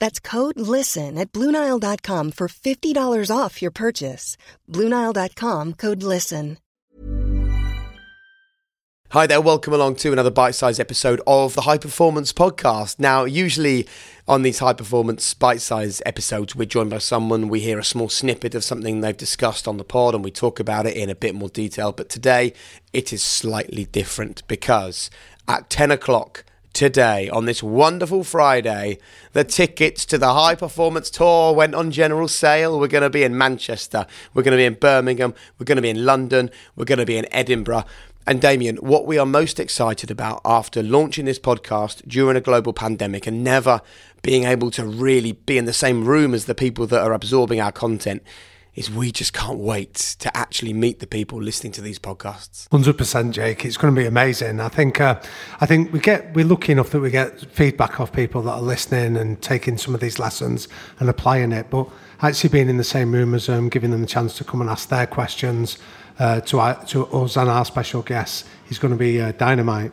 That's code LISTEN at Bluenile.com for $50 off your purchase. Bluenile.com code LISTEN. Hi there, welcome along to another bite sized episode of the High Performance Podcast. Now, usually on these high performance bite sized episodes, we're joined by someone, we hear a small snippet of something they've discussed on the pod, and we talk about it in a bit more detail. But today, it is slightly different because at 10 o'clock, Today, on this wonderful Friday, the tickets to the High Performance Tour went on general sale. We're going to be in Manchester, we're going to be in Birmingham, we're going to be in London, we're going to be in Edinburgh. And Damian, what we are most excited about after launching this podcast during a global pandemic and never being able to really be in the same room as the people that are absorbing our content is we just can't wait to actually meet the people listening to these podcasts. Hundred percent, Jake. It's going to be amazing. I think. Uh, I think we get we're lucky enough that we get feedback off people that are listening and taking some of these lessons and applying it. But actually being in the same room as them, giving them a chance to come and ask their questions uh, to our, to us and our special guests is going to be uh, dynamite.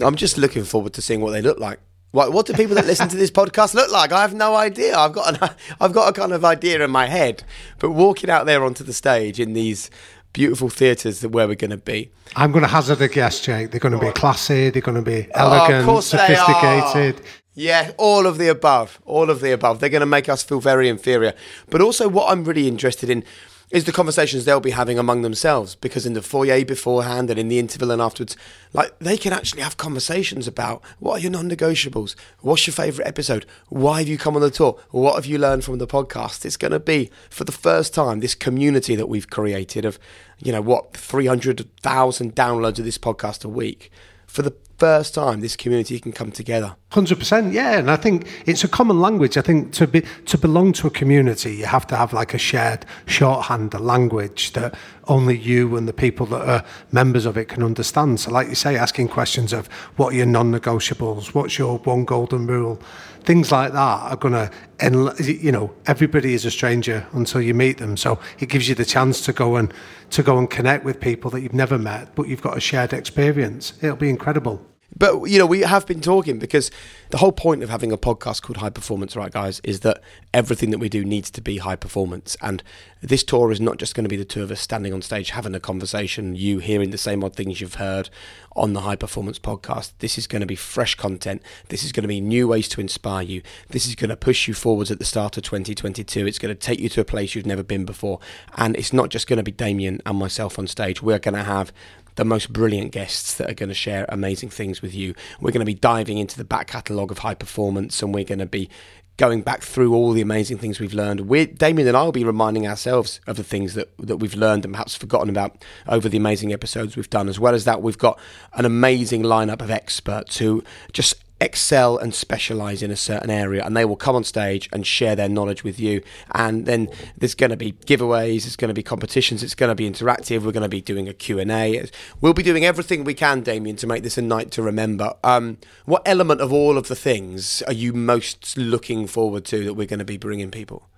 I'm just looking forward to seeing what they look like. What, what do people that listen to this podcast look like? I have no idea. I've got an, I've got a kind of idea in my head, but walking out there onto the stage in these beautiful theatres that where we're going to be. I'm going to hazard a guess, Jake. They're going to be classy. They're going to be oh, elegant, Oh, they are. sophisticated. Yeah, all of the above. All of the above. They're going to make us feel very inferior. But also, what I'm really interested in is the conversations they'll be having among themselves because in the foyer beforehand and in the interval and afterwards, like they can actually have conversations about what are your non negotiables? What's your favourite episode? Why have you come on the tour? What have you learned from the podcast? It's going to be, for the first time, this community that we've created of, you know, what, 300,000 downloads of this podcast a week. For the first time, this community can come together. Hundred percent, yeah, and I think it's a common language. I think to be to belong to a community, you have to have like a shared shorthand, a language that only you and the people that are members of it can understand. So, like you say, asking questions of what are your non-negotiables, what's your one golden rule, things like that are gonna, and you know, everybody is a stranger until you meet them. So it gives you the chance to go and to go and connect with people that you've never met, but you've got a shared experience. It'll be incredible. But you know, we have been talking because the whole point of having a podcast called High Performance, right, guys, is that everything that we do needs to be high performance. And this tour is not just going to be the two of us standing on stage having a conversation, you hearing the same odd things you've heard on the High Performance podcast. This is going to be fresh content. This is going to be new ways to inspire you. This is going to push you forwards at the start of 2022. It's going to take you to a place you've never been before. And it's not just going to be Damian and myself on stage. We're going to have the most brilliant guests that are going to share amazing things with you. We're going to be diving into the back catalogue of high performance and we're going to be going back through all the amazing things we've learned. We're, Damian and I will be reminding ourselves of the things that, that we've learned and perhaps forgotten about over the amazing episodes we've done. As well as that, we've got an amazing lineup of experts who just excel and specialize in a certain area and they will come on stage and share their knowledge with you. And then there's going to be giveaways there's going to be competitions it's going to be interactive we're going to be doing a q&a we'll be doing everything we can damian to make this a night to remember. Um, what element of all of the things are you most looking forward to that we're going to be bringing people?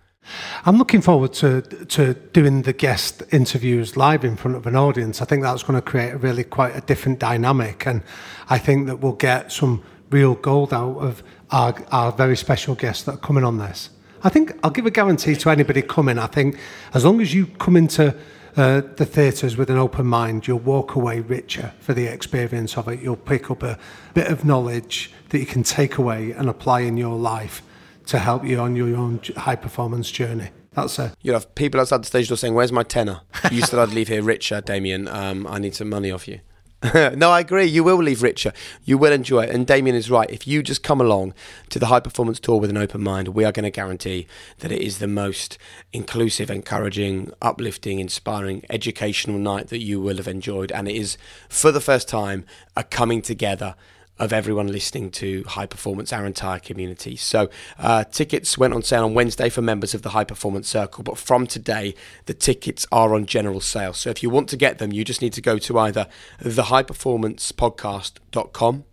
I'm looking forward to to doing the guest interviews live in front of an audience. I think that's going to create a really quite a different dynamic, and I think that we'll get some real gold out of our, our very special guests that are coming on this. I think I'll give a guarantee to anybody coming. I think as long as you come into uh, the theatres with an open mind, you'll walk away richer for the experience of it. You'll pick up a bit of knowledge that you can take away and apply in your life to help you on your own high performance journey. That's it. You'll have people outside the stage door saying, Where's my tenner? You said I'd leave here richer, Damian. Um, I need some money off you. no, I agree. You will leave richer. You will enjoy it. And Damian is right. If you just come along to the high performance tour with an open mind, we are going to guarantee that it is the most inclusive, encouraging, uplifting, inspiring, educational night that you will have enjoyed. And it is, for the first time, a coming together of everyone listening to High Performance, our entire community. So, uh, tickets went on sale on Wednesday for members of the High Performance Circle, but from today, the tickets are on general sale. So, if you want to get them, you just need to go to either thehighperformancepodcast.com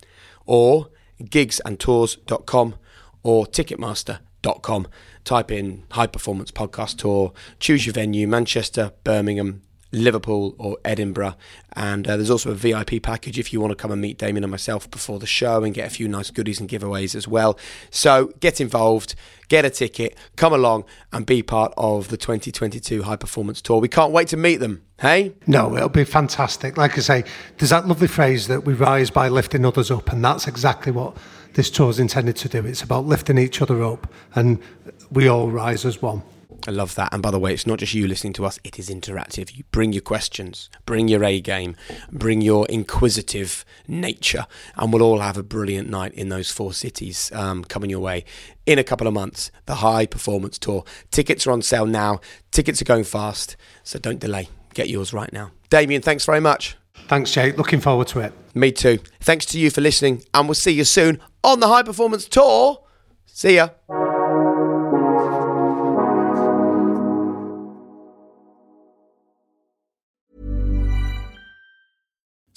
or gigsandtours.com or ticketmaster.com. Type in High Performance Podcast Tour, choose your venue Manchester, Birmingham, Liverpool or Edinburgh. And uh, there's also a VIP package if you want to come and meet Damian and myself before the show and get a few nice goodies and giveaways as well. So get involved, get a ticket, come along and be part of the 2022 High Performance Tour. We can't wait to meet them. Hey? No, it'll be fantastic. Like I say, there's that lovely phrase that we rise by lifting others up, and that's exactly what this tour is intended to do. It's about lifting each other up, and we all rise as one. I love that. And by the way, it's not just you listening to us, it is interactive. You bring your questions, bring your A game, bring your inquisitive nature, and we'll all have a brilliant night in those four cities um, coming your way in a couple of months. The High Performance Tour. Tickets are on sale now. Tickets are going fast, so don't delay. Get yours right now. Damian, thanks very much. Thanks, Jake. Looking forward to it. Me too. Thanks to you for listening, and we'll see you soon on the High Performance Tour. See ya.